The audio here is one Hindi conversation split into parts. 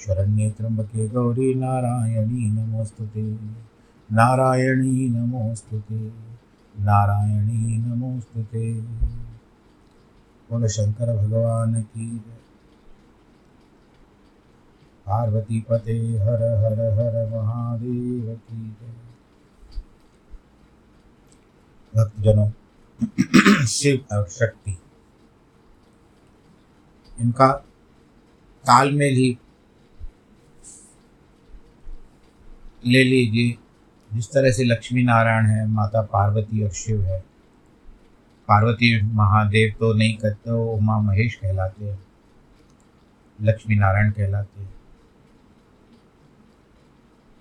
शरण्ये त्र्यंबके गौरी नारायणी नमोस्तुते। नारायणी नमोस्तुते। नारायणी नमोस्तुते। बोलो शंकर भगवान की पार्वती पते हर हर हर महादेव की भक्तजनों, शिव और शक्ति। इनका तालमेल ही ले लीजिए। जिस तरह से लक्ष्मी नारायण है, माता पार्वती और शिव है, पार्वती महादेव तो नहीं कहते वो उमा महेश कहलाते हैं, लक्ष्मी नारायण कहलाते हैं।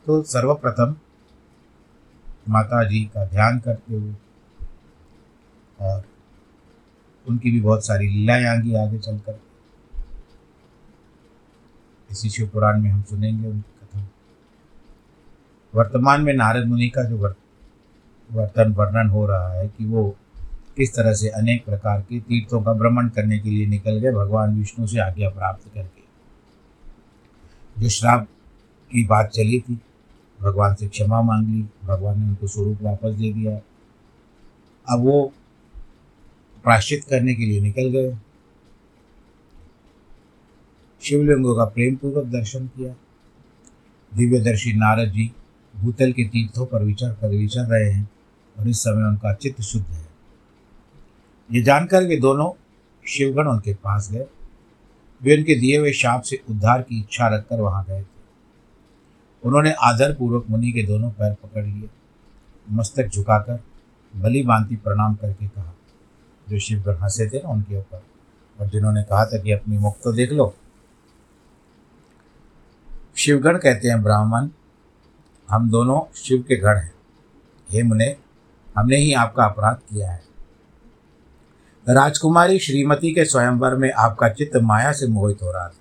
तो सर्वप्रथम माता जी का ध्यान करते हुए और उनकी भी बहुत सारी लीलाएँ आगे आगे चलकर, इसी शिव पुराण में हम सुनेंगे उनकी। वर्तमान में नारद मुनि का जो वर्तन वर्णन हो रहा है कि वो किस तरह से अनेक प्रकार के तीर्थों का भ्रमण करने के लिए निकल गए, भगवान विष्णु से आज्ञा प्राप्त करके। जो श्राप की बात चली थी, भगवान से क्षमा मांग ली, भगवान ने उनको स्वरूप वापस दे दिया। अब वो प्राश्चित करने के लिए निकल गए। शिवलिंगों का प्रेम पूर्वक दर्शन किया। दिव्यदर्शी नारद जी भूतल के तीर्थों पर विचार कर विचर रहे हैं और इस समय उनका चित्त शुद्ध है। ये जानकर वे दोनों शिवगण उनके पास गए। वे उनके दिए हुए शाप से उद्धार की इच्छा रखकर वहाँ गए थे। उन्होंने आदर पूर्वक मुनि के दोनों पैर पकड़ लिए, मस्तक झुकाकर बलि बांति प्रणाम करके कहा, जो शिवगण हंसे थे ना उनके ऊपर, और जिन्होंने कहा था कि अपनी मुख तो देख लो। शिवगण कहते हैं, ब्राह्मण हम दोनों शिव के गण हैं। हे मुने, हमने ही आपका अपराध किया है। राजकुमारी श्रीमती के स्वयंवर में आपका चित्त माया से मोहित हो रहा था।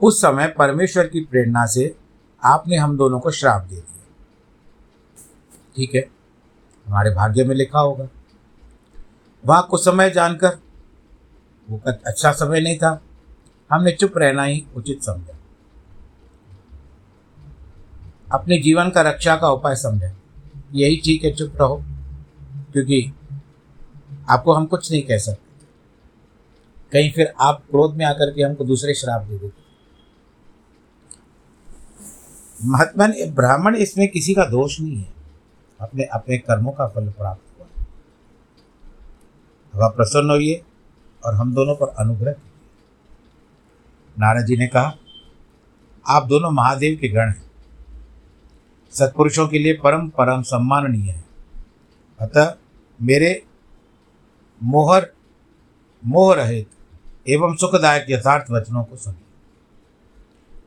उस समय परमेश्वर की प्रेरणा से आपने हम दोनों को श्राप दे दिया। ठीक है, हमारे भाग्य में लिखा होगा। वह कुछ समय जानकर, वो अच्छा समय नहीं था। हमने चुप रहना ही उचित समझा। अपने जीवन का रक्षा का उपाय समझा। यही ठीक है, चुप रहो, क्योंकि आपको हम कुछ नहीं कह सकते। कहीं फिर आप क्रोध में आकर के हमको दूसरे श्राप दे देते। महात्मन ब्राह्मण इसमें किसी का दोष नहीं है। अपने अपने कर्मों का फल प्राप्त हुआ। अब आप प्रसन्न होइए और हम दोनों पर अनुग्रह कीजिए। नारद जी ने कहा, आप दोनों महादेव के गण हैं। सत्पुरुषों के लिए परम परम सम्माननीय है। अतः मेरे मोहर, मोह रहित एवं सुखदायक यथार्थ वचनों को सुनिए।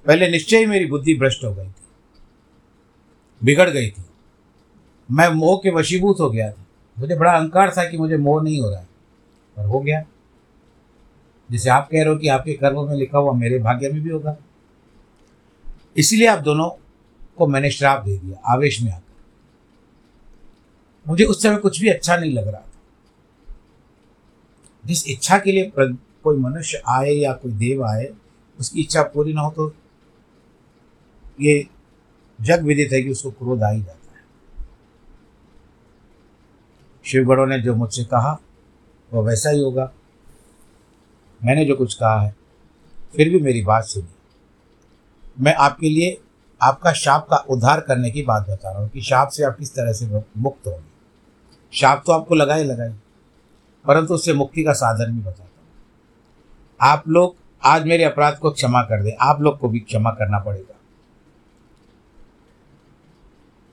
पहले निश्चय मेरी बुद्धि भ्रष्ट हो गई थी, बिगड़ गई थी। मैं मोह के वशीभूत हो गया था। मुझे बड़ा अहंकार था कि मुझे मोह नहीं हो रहा है, पर हो गया। जैसे आप कह रहे हो कि आपके कर्म में लिखा हुआ मेरे भाग्य में भी होगा। इसलिए आप दोनों को मैंने श्राप दे दिया, आवेश में आकर। मुझे उस समय कुछ भी अच्छा नहीं लग रहा था। जिस इच्छा के लिए कोई मनुष्य आए या कोई देव आए, उसकी इच्छा पूरी ना हो तो ये जग विदित है कि उसको क्रोध आ ही जाता है। शिवगढ़ों ने जो मुझसे कहा वह वैसा ही होगा। मैंने जो कुछ कहा है, फिर भी मेरी बात सुनी मैं आपके लिए आपका शाप का उद्धार करने की बात बता रहा हूँ कि शाप से आप किस तरह से मुक्त होंगे। शाप तो आपको लगाए लगाए, परंतु उससे मुक्ति का साधन भी बताता हूँ। आप लोग आज मेरे अपराध को क्षमा कर दें, आप लोग को भी क्षमा करना पड़ेगा।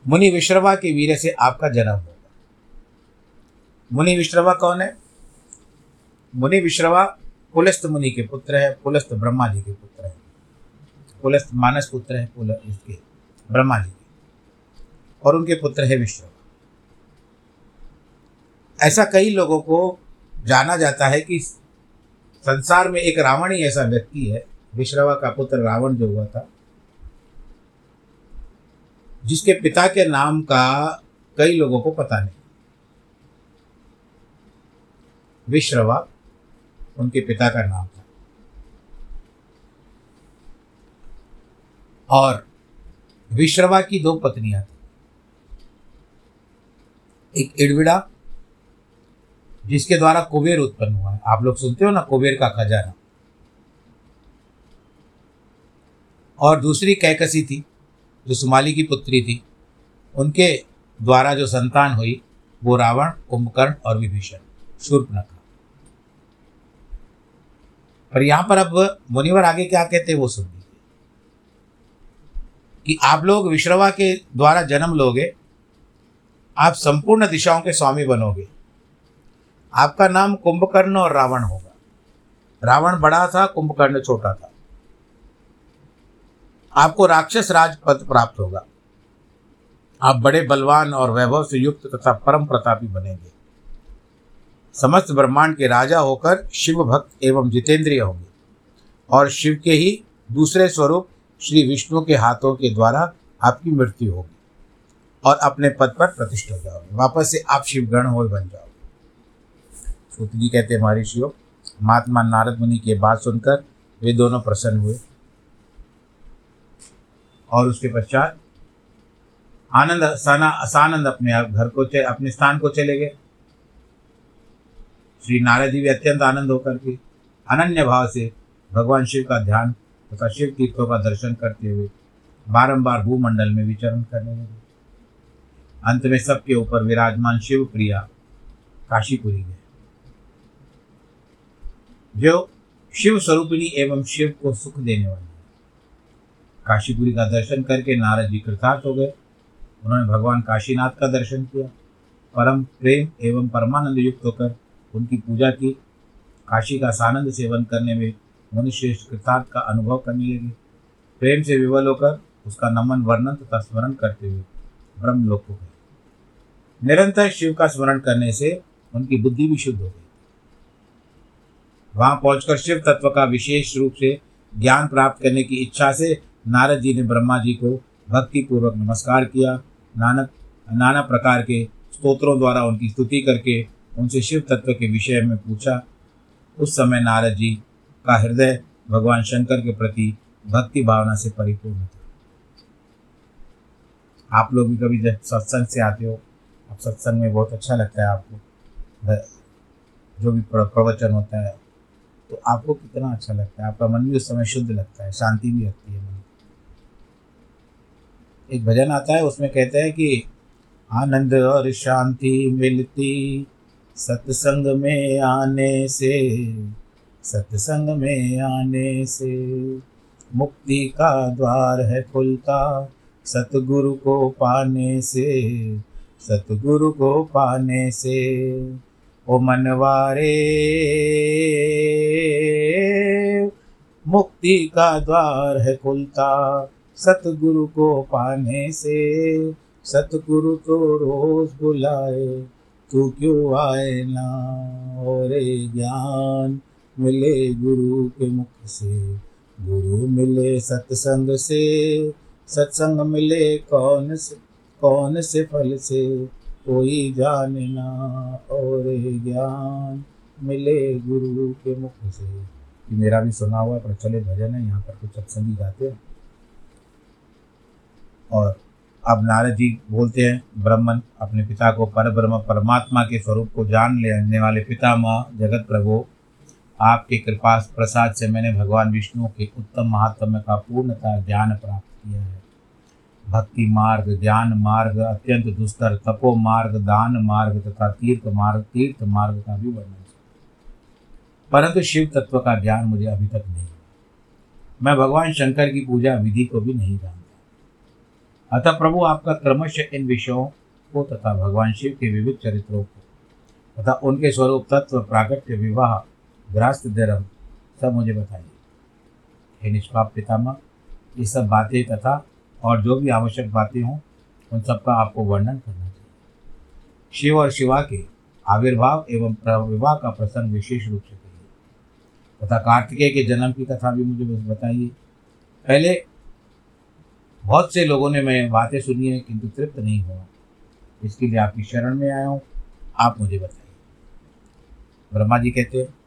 मुनि विश्रवा के वीर से आपका जन्म होगा। मुनि विश्रवा कौन है? मुनि विश्रवा पुलस्त मुनि के पुत्र है पुलस्त ब्रह्मा जी के पुत्र है। पुलस्त मानस पुत्र है पुल इसके, ब्रह्मा जी के। और उनके पुत्र है विश्रवा ऐसा कई लोगों को जाना जाता है कि संसार में एक रावण ही ऐसा व्यक्ति है विश्रवा का पुत्र रावण जो हुआ था, जिसके पिता के नाम का कई लोगों को पता नहीं। विश्रवा उनके पिता का नाम था। और विश्रवा की दो पत्नियाँ थी। एक इड़विड़ा, जिसके द्वारा कुबेर उत्पन्न हुआ है। आप लोग सुनते हो ना, कुबेर का खजाना। और दूसरी कैकसी थी, जो सुमाली की पुत्री थी। उनके द्वारा जो संतान हुई, वो रावण, कुंभकर्ण और विभीषण, शूर्पनखा। पर यहाँ पर अब मुनिवर आगे क्या कहते हैं, वो सुन लीजिए कि आप लोग विश्रवा के द्वारा जन्म लोगे, आप संपूर्ण दिशाओं के स्वामी बनोगे। आपका नाम कुंभकर्ण और रावण होगा। रावण बड़ा था, कुंभकर्ण छोटा था। आपको राक्षस राज पद प्राप्त होगा। आप बड़े बलवान और वैभव से युक्त तथा परम प्रतापी बनेंगे। समस्त ब्रह्मांड के राजा होकर शिव भक्त एवं जितेंद्रिय होंगे और शिव के ही दूसरे स्वरूप श्री विष्णु के हाथों के द्वारा आपकी मृत्यु होगी और अपने पद पर प्रतिष्ठा हो जाओगे। वापस से आप शिवगण हो बन जाओगे। सूत जी कहते हैं महर्षियों महात्मा नारद मुनि की बात सुनकर वे दोनों प्रसन्न हुए। और उसके पश्चात आनंद, साना सानंद अपने घर को अपने स्थान को चले गए। श्री नारद जी भी अत्यंत आनंद होकर के अनन्य भाव से भगवान शिव का ध्यान तथा शिव तीर्थों का दर्शन करते हुए बारंबार भूमंडल में विचरण करने लगे। अंत में सबके ऊपर विराजमान शिव प्रिया काशीपुरी गए। जो शिव स्वरूपिणी एवं शिव को सुख देने वाली है। काशीपुरी का दर्शन करके नारद जी कृतार्थ हो गए। उन्होंने भगवान काशीनाथ का दर्शन किया। परम प्रेम एवं परमानंद युक्त होकर उनकी पूजा की। काशी का सानंद सेवन करने में मुनिश्रेष्ठ कृतार्थ का अनुभव करने लगे। प्रेम से विवल होकर उसका नमन, वर्णन तथा स्मरण करते हुए ब्रह्मलोक हो गए। निरंतर शिव का स्मरण करने से उनकी बुद्धि भी शुद्ध हो गई। वहाँ पहुंचकर शिव तत्व का विशेष रूप से ज्ञान प्राप्त करने की इच्छा से नारद जी ने ब्रह्मा जी को भक्ति पूर्वक नमस्कार किया। नानक, नाना प्रकार के स्तोत्रों द्वारा उनकी स्तुति करके उनसे शिव तत्व के विषय में पूछा। उस समय नारद जी का हृदय भगवान शंकर के प्रति भक्ति भावना से परिपूर्ण था। आप लोग भी कभी जब सत्संग से आते हो आप सत्संग में बहुत अच्छा लगता है आपको। जो भी प्रवचन होता है तो आपको कितना अच्छा लगता है? आपका मन भी उस समय शुद्ध लगता है, शांति भी लगती है मन एक भजन आता है, उसमें कहते हैं कि, आनंद और शांति मिलती, सत्संग में आने से सत्संग में आने से मुक्ति का द्वार है खुलता। सतगुरु को पाने से, सतगुरु को पाने से, ओ मनवारे, मुक्ति का द्वार है खुलता। सतगुरु को पाने से, सतगुरु तो रोज बुलाए, तू क्यों आए ना और ज्ञान? मिले गुरु के मुख से। गुरु मिले सत्संग से। सत्संग मिले कौन से कौन से फल से? कोई जानना और ज्ञान मिले गुरु के मुख से। ये मेरा भी सुना हुआ प्रचलित भजन है, यहाँ पर कुछ सत्संगी गाते हैं। और अब नारद जी बोलते हैं ब्रह्मन अपने पिता को पर ब्रह्म परमात्मा के स्वरूप को जान लेने वाले पिता माँ जगत प्रभु आपके कृपा प्रसाद से मैंने भगवान विष्णु के उत्तम महात्म्य का पूर्णता ज्ञान प्राप्त किया है। भक्ति मार्ग, ज्ञान मार्ग, अत्यंत दुस्तर, तपो मार्ग, दान मार्ग तथा तीर्थ मार्ग तीर्थ मार्ग का भी वर्णन। परंतु शिव तत्व का ज्ञान मुझे अभी तक नहीं मैं भगवान शंकर की पूजा विधि को भी नहीं जानता। अतः प्रभु आपका क्रमशः इन विषयों को तथा भगवान शिव के विविध चरित्रों को तथा उनके स्वरूप तत्व प्रागट्य विवाह ग्रास्त धर्म, सब मुझे बताइए। हे निष्पाप पितामह, ये सब बातें तथा और जो भी आवश्यक बातें हों, उन सब का आपको वर्णन करना चाहिए। शिव और शिवा के आविर्भाव एवं विवाह का प्रसंग विशेष रूप से कहिए। तथा कार्तिकेय के जन्म की कथा भी मुझे बताइए। पहले बहुत से लोगों ने मैं बातें सुनी है, किंतु तृप्त नहीं हुआ। इसके लिए आपकी शरण में आया हूँ। आप मुझे बताइए। ब्रह्मा जी कहते हैं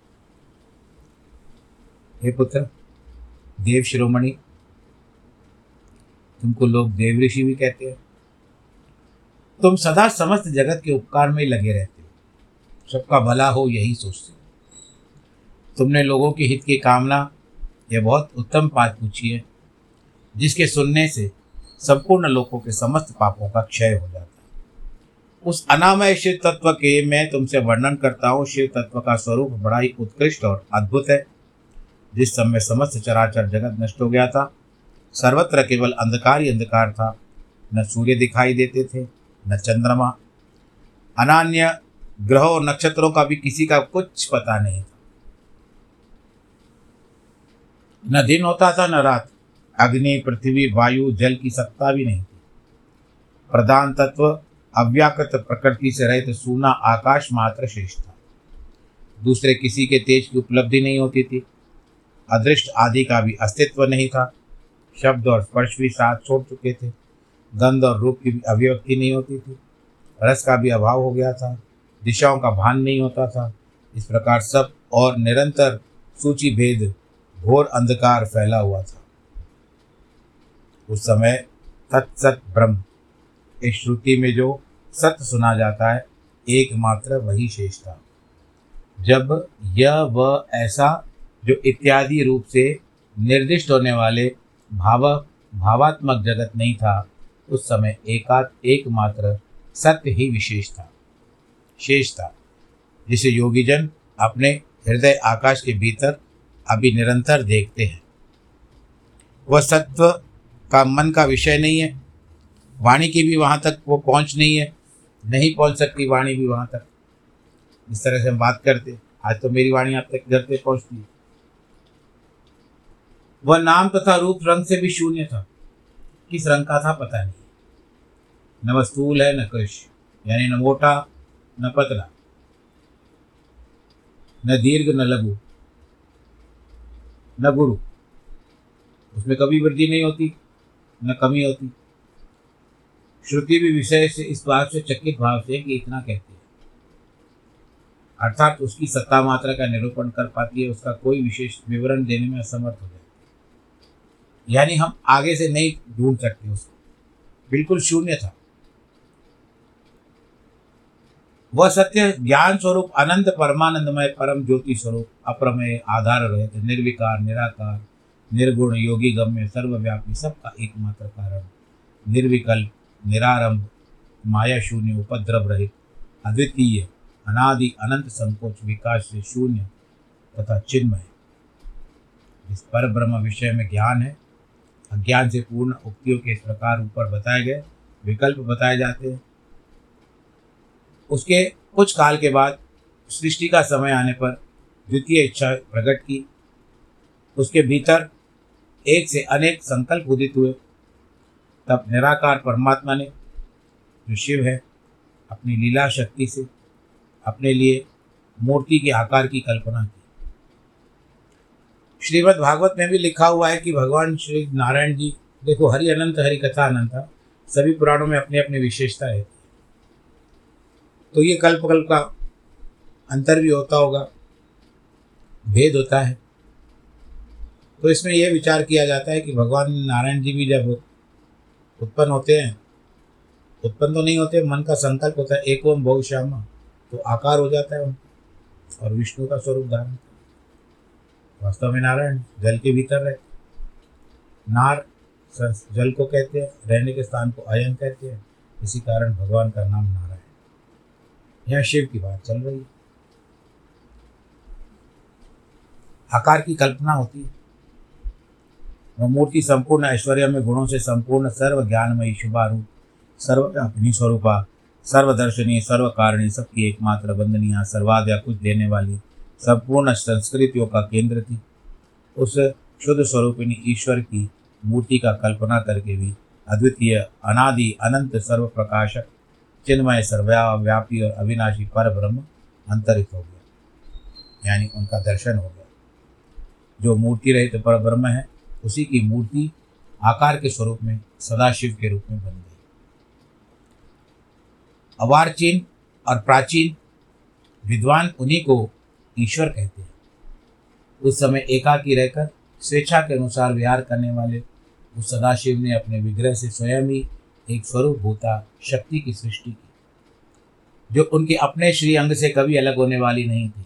हे पुत्र, देव शिरोमणि, तुमको लोग देव ऋषि भी कहते हैं। तुम सदा समस्त जगत के उपकार में लगे रहते हो। सबका भला हो यही सोचते हो। तुमने लोगों के हित की कामना यह बहुत उत्तम बात पूछी है, जिसके सुनने से संपूर्ण लोगों के समस्त पापों का क्षय हो जाता है। उस अनामय शिव तत्व के मैं तुमसे वर्णन करता हूँ। शिव तत्व का स्वरूप बड़ा ही उत्कृष्ट और अद्भुत है। जिस समय समस्त चराचर जगत नष्ट हो गया था, सर्वत्र केवल अंधकार ही अंधकार था। न सूर्य दिखाई देते थे, न चंद्रमा। अनान्य ग्रहों और नक्षत्रों का भी किसी का कुछ पता नहीं था। न दिन होता था, न रात। अग्नि, पृथ्वी, वायु, जल की सत्ता भी नहीं थी। प्रधान तत्व, अव्याकृत प्रकृति से रहित सूना आकाश मात्र शेष था। दूसरे किसी के तेज की उपलब्धि नहीं होती थी। अदृष्ट आदि का भी अस्तित्व नहीं था। शब्द और स्पर्श भी साथ छोड़ चुके थे। गंध और रूप की भी अभिव्यक्ति नहीं होती थी। रस का भी अभाव हो गया था। दिशाओं का भान नहीं होता था। इस प्रकार सब और निरंतर सूची भेद, घोर अंधकार फैला हुआ था। उस समय तत्सत ब्रह्म। इस श्रुति में जो सत्य सुना जाता है, एकमात्र वही शेष था। जब यह वह ऐसा जो इत्यादि रूप से निर्दिष्ट होने वाले भाव, भावात्मक जगत नहीं था, उस समय एकात, एकमात्र सत्य ही विशेष था। शेष था, जिसे योगीजन अपने हृदय आकाश के भीतर अभी निरंतर देखते हैं। वह सत्व का मन का विषय नहीं है। वाणी की भी वहाँ तक वो पहुँच नहीं है। नहीं पहुँच सकती वाणी भी वहाँ तक। इस तरह से हम बात करते, आज तो मेरी वाणी आप तक घर पे पहुँचती है। वह नाम तथा रूप रंग से भी शून्य था। किस रंग का था पता नहीं। न वह स्थूल है, न कृष, यानी न मोटा, न पतला, न दीर्घ, न लघु, न गुरु। उसमें कभी वृद्धि नहीं होती, न कमी होती। श्रुति भी विषय से इस बात से चकित भाव से कि इतना कहती है। अर्थात उसकी सत्ता मात्रा का निरूपण कर पाती है, उसका कोई विशेष विवरण देने में असमर्थ हो जाए यानी हम आगे से नहीं ढूंढ सकते उसको। बिल्कुल शून्य था। वह सत्य ज्ञान स्वरूप, अनंत परमानंदमय, परम ज्योति स्वरूप, अप्रमेय, आधार रहित, निर्विकार, निराकार, निर्गुण, योगी, गम्य, सर्वव्यापी, सबका एकमात्र कारण, निर्विकल्प, निरारंभ, माया शून्य, उपद्रव रहित, अद्वितीय, अनादि, अनंत संकोच, विकास से शून्य तथा चिन्मय। इस पर ब्रह्म विषय में ज्ञान है। अज्ञान से पूर्ण उक्तियों के इस प्रकार ऊपर बताए गए, विकल्प बताए जाते हैं। उसके कुछ काल के बाद सृष्टि का समय आने पर द्वितीय इच्छा प्रकट की। उसके भीतर एक से अनेक संकल्प उदित हुए। तब निराकार परमात्मा ने, जो शिव है, अपनी लीला शक्ति से अपने लिए मूर्ति के आकार की कल्पना की। श्रीमद् भागवत में भी लिखा हुआ है कि भगवान श्री नारायण जी, देखो, हरि अनंत, हरि कथा अनंत, सभी पुराणों में अपनी अपनी विशेषता है। तो ये कल्प कल्प का अंतर भी होता होगा, भेद होता है। तो इसमें यह विचार किया जाता है कि भगवान नारायण जी भी जब उत्पन्न होते हैं, उत्पन्न तो नहीं होते, मन का संकल्प होता है, एक ओम बहुश्यामा तो आकार हो जाता है उनका, और विष्णु का स्वरूप धारण वास्तव में नारायण जल के भीतर रहे। नार जल को कहते हैं, रहने के स्थान को अयन कहते हैं। इसी कारण भगवान का नाम नारायण। यहाँ शिव की बात चल रही है। आकार की कल्पना होती है। वह मूर्ति संपूर्ण ऐश्वर्य में गुणों से संपूर्ण सर्व ज्ञानमयी शुभारूप, सर्वव्यापिनी स्वरूपा, सर्वदर्शनीय सर्व कारणी सबकी एकमात्र बंदनिया सर्वाद्या कुछ देने वाली संपूर्ण संस्कृतियों का केंद्र थी। उस शुद्ध स्वरूपिणी ईश्वर की मूर्ति का कल्पना करके भी अद्वितीय, अनादि, अनंत सर्व प्रकाशक चिन्मय, सर्वव्यापी और अविनाशी पर ब्रह्म अंतरित हो गया। यानी उनका दर्शन हो गया। जो मूर्ति रहित पर ब्रह्म है, उसी की मूर्ति आकार के स्वरूप में, सदाशिव के रूप में बन गई। अवारचीन और प्राचीन विद्वान उन्हीं को ईश्वर कहते हैं। उस समय एकाकी रहकर स्वेच्छा के अनुसार विहार करने वाले उस सदाशिव ने अपने विग्रह से स्वयं ही एक स्वरूप भूता शक्ति की सृष्टि की, जो उनके अपने श्री अंग से कभी अलग होने वाली नहीं थी।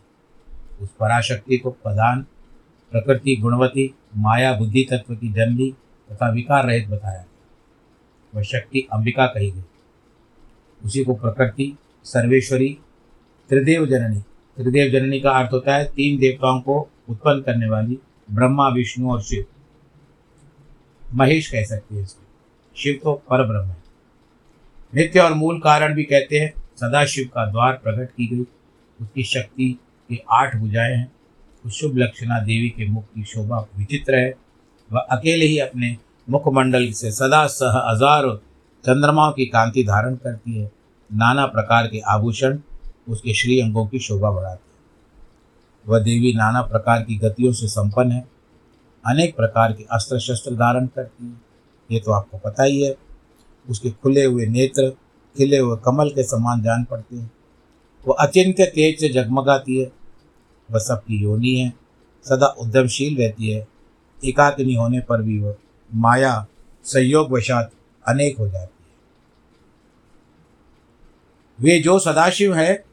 उस पराशक्ति को प्रधान, प्रकृति, गुणवती, माया, बुद्धि, तत्व की जनली तथा विकार रहित बताया गया। वह शक्ति अंबिका कही गई। उसी को प्रकृति, सर्वेश्वरी, त्रिदेव जननी त्रिदेव जननी का अर्थ होता है तीन देवताओं को उत्पन्न करने वाली ब्रह्मा, विष्णु और शिव। महेश कह सकते हैं इसको। शिव तो पर ब्रह्म है। नित्य और मूल कारण भी कहते हैं, सदाशिव का द्वार प्रकट की गई। उसकी शक्ति के आठ भुजाएँ हैं। उस शुभ लक्षणा देवी के मुख की शोभा विचित्र है। वह अकेले ही अपने मुखमंडल से सदा सह हज़ारों चंद्रमाओं की कांति धारण करती है। नाना प्रकार के आभूषण उसके श्री अंगों की शोभा बढ़ाती है। वह देवी नाना प्रकार की गतियों से संपन्न है। अनेक प्रकार के अस्त्र शस्त्र धारण करती है। ये तो आपको पता ही है। उसके खुले हुए नेत्र, खिले हुए कमल के समान जान पड़ते हैं। वह अचिंत्य तेज से जगमगाती है। वह सबकी योनि है। सदा उद्यमशील रहती है। एकाकिनी होने पर भी वह माया, संयोग वशात अनेक हो जाती है। वे जो सदाशिव है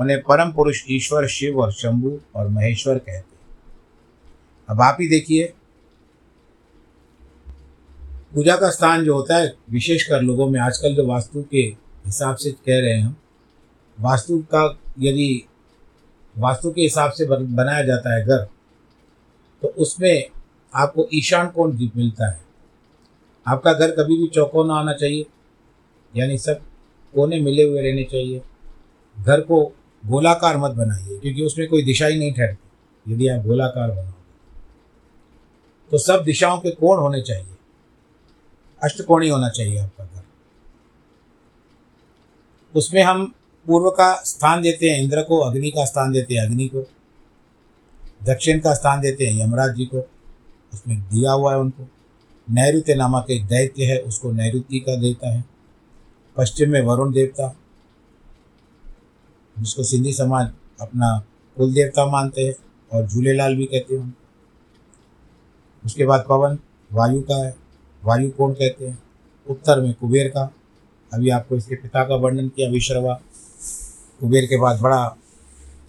उन्हें परम पुरुष ईश्वर, शिव और शंभु और महेश्वर कहते हैं। अब आप ही देखिए, पूजा का स्थान जो होता है, विशेषकर लोगों में आजकल जो वास्तु के हिसाब से कह रहे हैं हम, वास्तु का यदि, वास्तु के हिसाब से बनाया जाता है घर तो उसमें आपको ईशान कोण मिलता है। आपका घर कभी भी चौकोना आना चाहिए, यानी सब कोने मिले हुए रहने चाहिए। घर को गोलाकार मत बनाइए, क्योंकि उसमें कोई दिशा ही नहीं ठहरती, यदि आप गोलाकार बनाओगे। तो सब दिशाओं के कोण होने चाहिए। अष्टकोणी होना चाहिए आपका घर। उसमें हम पूर्व का स्थान देते हैं, इंद्र को, अग्नि का स्थान देते हैं, अग्नि को। दक्षिण का स्थान देते हैं, यमराज जी को। उसमें दिया हुआ है उनको। नैऋत्य नामक एक दैत्य है, उसको नैऋत्य का देवता है। पश्चिम में वरुण देवता जिसको सिंधी समाज अपना कुल देवता मानते हैं और झूलेलाल भी कहते हैं। उसके बाद पवन, वायु का है, वायु कौन कहते हैं? उत्तर में कुबेर का। अभी आपको इसके पिता का वर्णन किया, विश्रवा। कुबेर के बाद बड़ा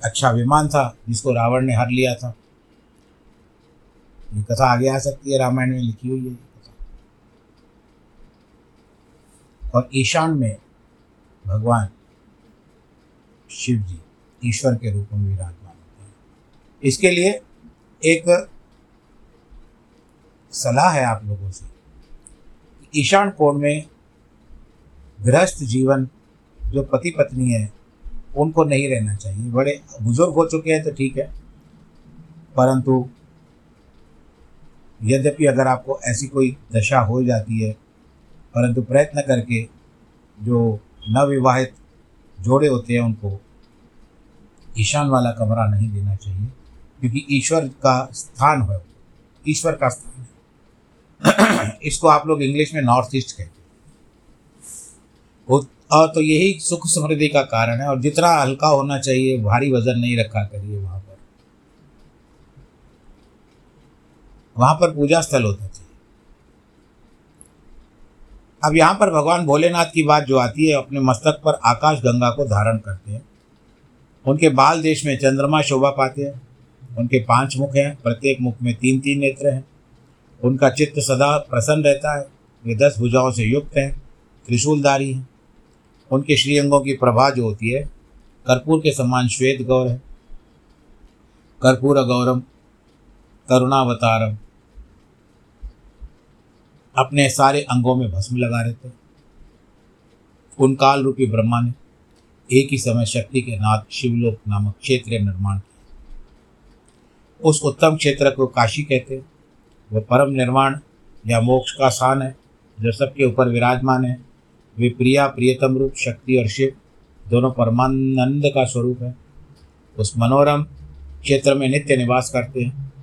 अच्छा विमान था, जिसको रावण ने हर लिया था। ये कथा आगे आ सकती है, रामायण में लिखी हुई है और ईशान में भगवान शिव जी, ईश्वर के रूप में विराजमान होते हैं। इसके लिए एक सलाह है आप लोगों से। ईशान कोण में गृहस्थ जीवन जो पति पत्नी है, उनको नहीं रहना चाहिए। बड़े बुज़ुर्ग हो चुके हैं तो ठीक है। परंतु यद्यपि अगर आपको ऐसी कोई दशा हो जाती है, परंतु प्रयत्न करके जो नवविवाहित जोड़े होते हैं उनको। ईशान वाला कमरा नहीं देना चाहिए, क्योंकि ईश्वर का स्थान है। ईश्वर का स्थान है। इसको आप लोग इंग्लिश में नॉर्थ ईस्ट कहते हैं। और तो यही सुख समृद्धि का कारण है, और जितना हल्का होना चाहिए, भारी वज़न नहीं रखा करिए वहाँ पर। वहाँ पर पूजा स्थल होता चाहिए अब यहाँ पर भगवान भोलेनाथ की बात जो आती है, अपने मस्तक पर आकाश गंगा को धारण करते हैं। उनके बाल देश में चंद्रमा शोभा पाते हैं। उनके पाँच मुख हैं, प्रत्येक मुख में तीन तीन नेत्र हैं। उनका चित्त सदा प्रसन्न रहता है। वे दस भुजाओं से युक्त हैं, त्रिशूलधारी हैं। उनके श्रीअंगों की प्रभा जो होती है, कर्पूर के समान श्वेत गौर है। कर्पूर गौरम, करुणावतारम। अपने सारे अंगों में भस्म लगा रहते हैं। उन काल रूपी ब्रह्मा ने एक ही समय शक्ति के नाथ शिवलोक नामक क्षेत्र निर्माण किया। उस उत्तम क्षेत्र को काशी कहते हैं। वह परम निर्माण या मोक्ष का स्थान है, जो सबके ऊपर विराजमान है। वे प्रिया, प्रियतम रूप, शक्ति और शिव दोनों परमानंद का स्वरूप है। उस मनोरम क्षेत्र में नित्य निवास करते हैं।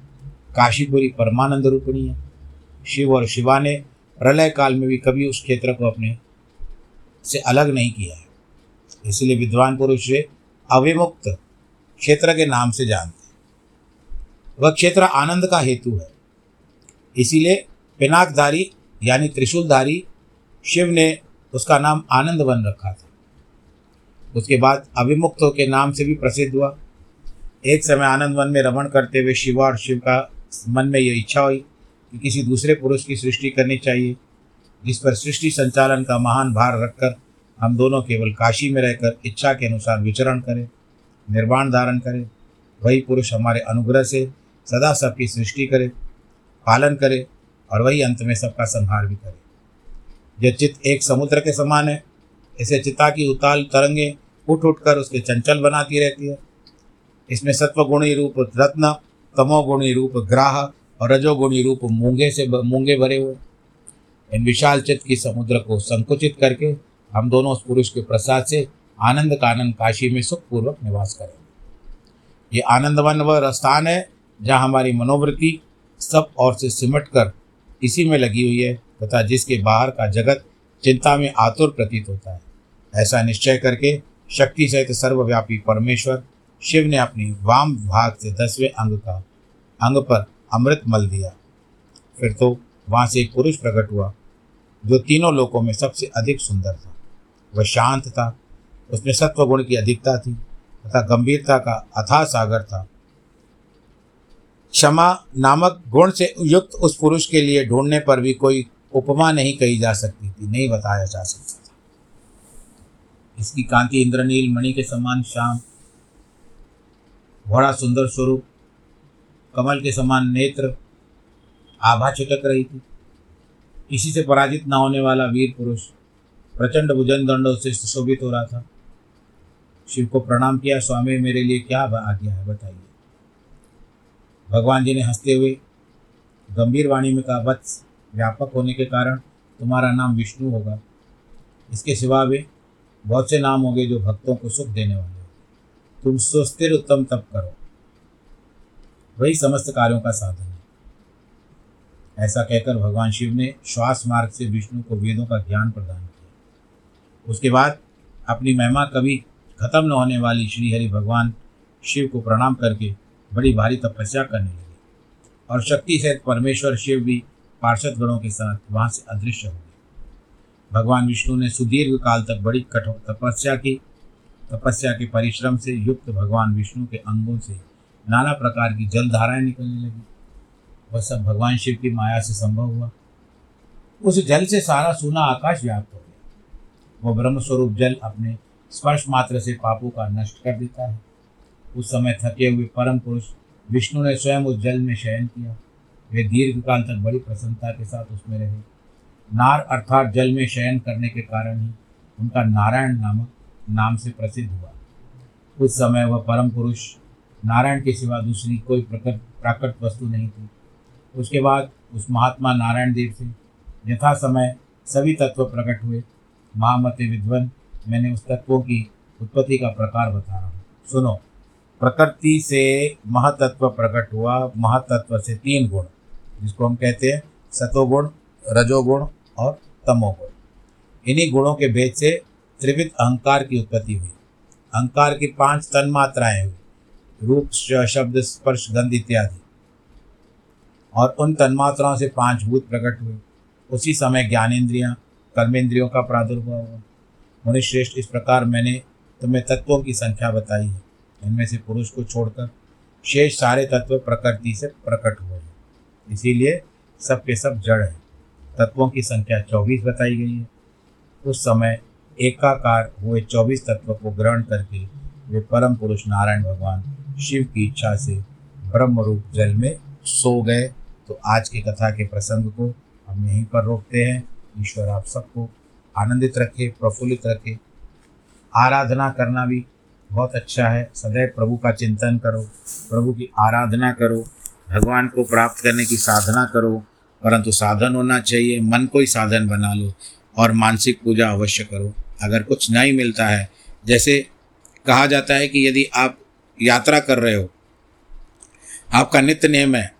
काशीपुरी परमानंद रूपिणी है। शिव और शिवा ने प्रलय काल में भी कभी उस क्षेत्र को अपने से अलग नहीं किया है। इसलिए विद्वान पुरुष अविमुक्त क्षेत्र के नाम से जानते हैं। वह क्षेत्र आनंद का हेतु है। इसीलिए पिनाकधारी यानी त्रिशूलधारी शिव ने उसका नाम आनंद वन रखा था। उसके बाद अभिमुक्तों के नाम से भी प्रसिद्ध हुआ। एक समय आनंद वन में रमण करते हुए शिवा और शिव का मन में यह इच्छा हुई कि किसी दूसरे पुरुष की सृष्टि करनी चाहिए, जिस पर सृष्टि संचालन का महान भार रखकर हम दोनों केवल काशी में रहकर इच्छा के अनुसार विचरण करें, निर्वाण धारण करें, वही पुरुष हमारे अनुग्रह से सदा सबकी सृष्टि करे, पालन करे और वही अंत में सबका संहार भी करे। यह चित्त एक समुद्र के समान है। इसे चिता की उताल तरंगे उठ उठ कर उसके चंचल बनाती रहती है। इसमें सत्वगुणी रूप रत्न, तमोगुणी रूप ग्राह और रजोगुणी रूप मूँगे से मूँगे भरे हुए इन विशाल चित्त की समुद्र को संकुचित करके हम दोनों उस पुरुष के प्रसाद से आनंद कानंद काशी में सुखपूर्वक निवास करेंगे। ये आनंदवन वह स्थान है जहाँ हमारी मनोवृत्ति सब और से सिमट कर इसी में लगी हुई है तथा जिसके बाहर का जगत चिंता में आतुर प्रतीत होता है। ऐसा निश्चय करके शक्ति सहित सर्वव्यापी परमेश्वर शिव ने अपनी वाम भाग से दसवें अंग का अंग पर अमृत मल दिया। फिर तो वहाँ से एक पुरुष प्रकट हुआ, जो तीनों लोकों में सबसे अधिक सुंदर था। वह शांत था, उसमें सत्व गुण की अधिकता थी तथा गंभीरता का अथाह सागर था। क्षमा नामक गुण से युक्त उस पुरुष के लिए ढूँढने पर भी कोई उपमा नहीं कही जा सकती थी, नहीं बताया जा सकता था। इसकी कांति इंद्रनील मणि के समान श्याम बड़ा सुंदर स्वरूप कमल के समान नेत्र आभा छिटक रही थी। इसी से पराजित न होने वाला वीर पुरुष प्रचंड भुजन दंडों से सुशोभित हो रहा था। शिव को प्रणाम किया, स्वामी, मेरे लिए क्या आज्ञा है, बताइए। भगवान जी ने हँसते हुए गंभीर वाणी में कहा, वत्स, व्यापक होने के कारण तुम्हारा नाम विष्णु होगा। इसके सिवा भी बहुत से नाम होंगे जो भक्तों को सुख देने वाले तुम सुस्थिर उत्तम तप करो। वही समस्त कार्यों का साधन है। ऐसा कहकर भगवान शिव ने श्वास मार्ग से विष्णु को वेदों का ज्ञान प्रदान किया। उसके बाद अपनी महिमा कभी खत्म न होने वाली श्री हरि भगवान शिव को प्रणाम करके बड़ी भारी तपस्या करने लगे और शक्ति सहित परमेश्वर शिव भी पार्षद गणों के साथ वहाँ से अदृश्य हो गए। भगवान विष्णु ने सुदीर्घ काल तक बड़ी कठोर तपस्या की। तपस्या के परिश्रम से युक्त भगवान विष्णु के अंगों से नाना प्रकार की जल धाराएँ निकलने लगी। वह सब भगवान शिव की माया से संभव हुआ। उस जल से सारा सूना आकाश व्याप्त हो गया। वह ब्रह्म स्वरूप जल अपने स्पर्श मात्र से पापों का नष्ट कर देता है। उस समय थके हुए परम पुरुष विष्णु ने स्वयं उस जल में शयन किया। वे दीर्घ काल तक बड़ी प्रसन्नता के साथ उसमें रहे। नार अर्थात जल में शयन करने के कारण ही उनका नारायण नामक नाम से प्रसिद्ध हुआ। उस समय वह परम पुरुष नारायण के सिवा दूसरी कोई प्रकट प्राकृत वस्तु नहीं थी। उसके बाद उस महात्मा नारायण देव से यथा समय सभी तत्व प्रकट हुए। महामते विद्वन, मैंने उस तत्वों की उत्पत्ति का प्रकार बता रहा हूँ सुनो, प्रकृति से महातत्व प्रकट हुआ, महातत्व से तीन गुण, जिसको हम कहते हैं सतोगुण, रजोगुण और तमोगुण। इन्हीं गुणों के भेद से त्रिविध अहंकार की उत्पत्ति हुई। अहंकार की पाँच तन मात्राएँ हुई। रूप शब्द, स्पर्श, गंध इत्यादि। और उन तन्मात्राओं से पाँच भूत प्रकट हुए। उसी समय ज्ञानेन्द्रियाँ कर्मेंद्रियों का प्रादुर्भाव हुआ। मुनिश्रेष्ठ, इस प्रकार मैंने तुम्हें तत्वों की संख्या बताई है। इनमें से पुरुष को छोड़कर शेष सारे तत्व प्रकृति से प्रकट हुए हैं। इसीलिए सब के सब जड़ हैं। तत्वों की संख्या चौबीस बताई गई है। उस समय एकाकार हुए चौबीस तत्व को ग्रहण करके वे परम पुरुष नारायण भगवान शिव की इच्छा से ब्रह्म रूप जल में सो गए। तो आज की कथा के प्रसंग को हम यहीं पर रोकते हैं। ईश्वर आप सबको आनंदित रखे, प्रफुल्लित रखे। आराधना करना भी बहुत अच्छा है। सदैव प्रभु का चिंतन करो, प्रभु की आराधना करो, भगवान को प्राप्त करने की साधना करो। परंतु साधन होना चाहिए, मन को ही साधन बना लो और मानसिक पूजा अवश्य करो। अगर कुछ नहीं मिलता है, जैसे कहा जाता है कि यदि आप यात्रा कर रहे हो। आपका नित्य नियम है।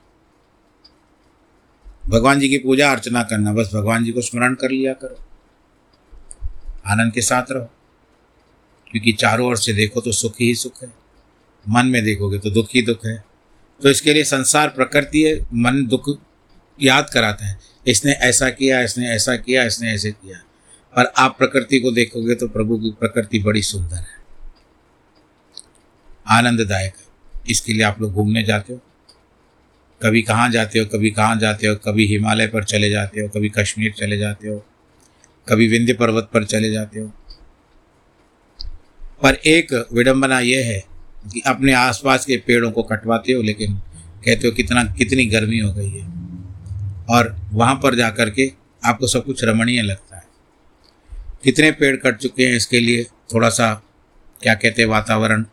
भगवान जी की पूजा, अर्चना करना, बस भगवान जी को स्मरण कर लिया करो। आनंद के साथ रहो। क्योंकि चारों ओर से देखो तो सुख ही सुख है। मन में देखोगे तो दुख ही दुख है। तो इसके लिए संसार, प्रकृति है मन, दुख याद कराता है। इसने ऐसा किया, इसने ऐसा किया, इसने ऐसे किया। पर आप प्रकृति को देखोगे तो प्रभु की प्रकृति बड़ी सुंदर है। आनंददायक। है इसके लिए आप लोग घूमने जाते हो। कभी कहाँ जाते हो, कभी कहाँ जाते हो, कभी हिमालय पर चले जाते हो, कभी कश्मीर चले जाते हो, कभी विंध्य पर्वत पर चले जाते हो। पर एक विडंबना यह है कि अपने आसपास के पेड़ों को कटवाते हो, लेकिन कहते हो कितना, कितनी गर्मी हो गई है। और वहाँ पर जा कर के आपको सब कुछ रमणीय लगता है। कितने पेड़ कट चुके हैं इसके लिए थोड़ा सा, क्या कहते हैं, वातावरण?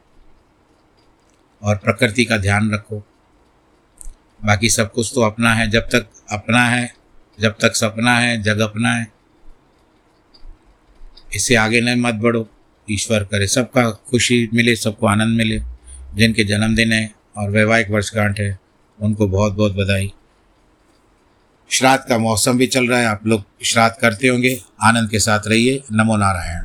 और प्रकृति का ध्यान रखो। बाकी सब कुछ तो अपना है, जब तक अपना है, जब तक सपना है, जग अपना है। इससे आगे नहीं मत बढ़ो, ईश्वर करे। सबका खुशी मिले, सबको आनंद मिले। जिनके जन्मदिन है और वैवाहिक वर्षगांठ है, उनको बहुत बहुत बधाई। श्राद्ध का मौसम भी चल रहा है, आप लोग श्राद्ध करते होंगे, आनंद के साथ रहिए। नमो नारायण।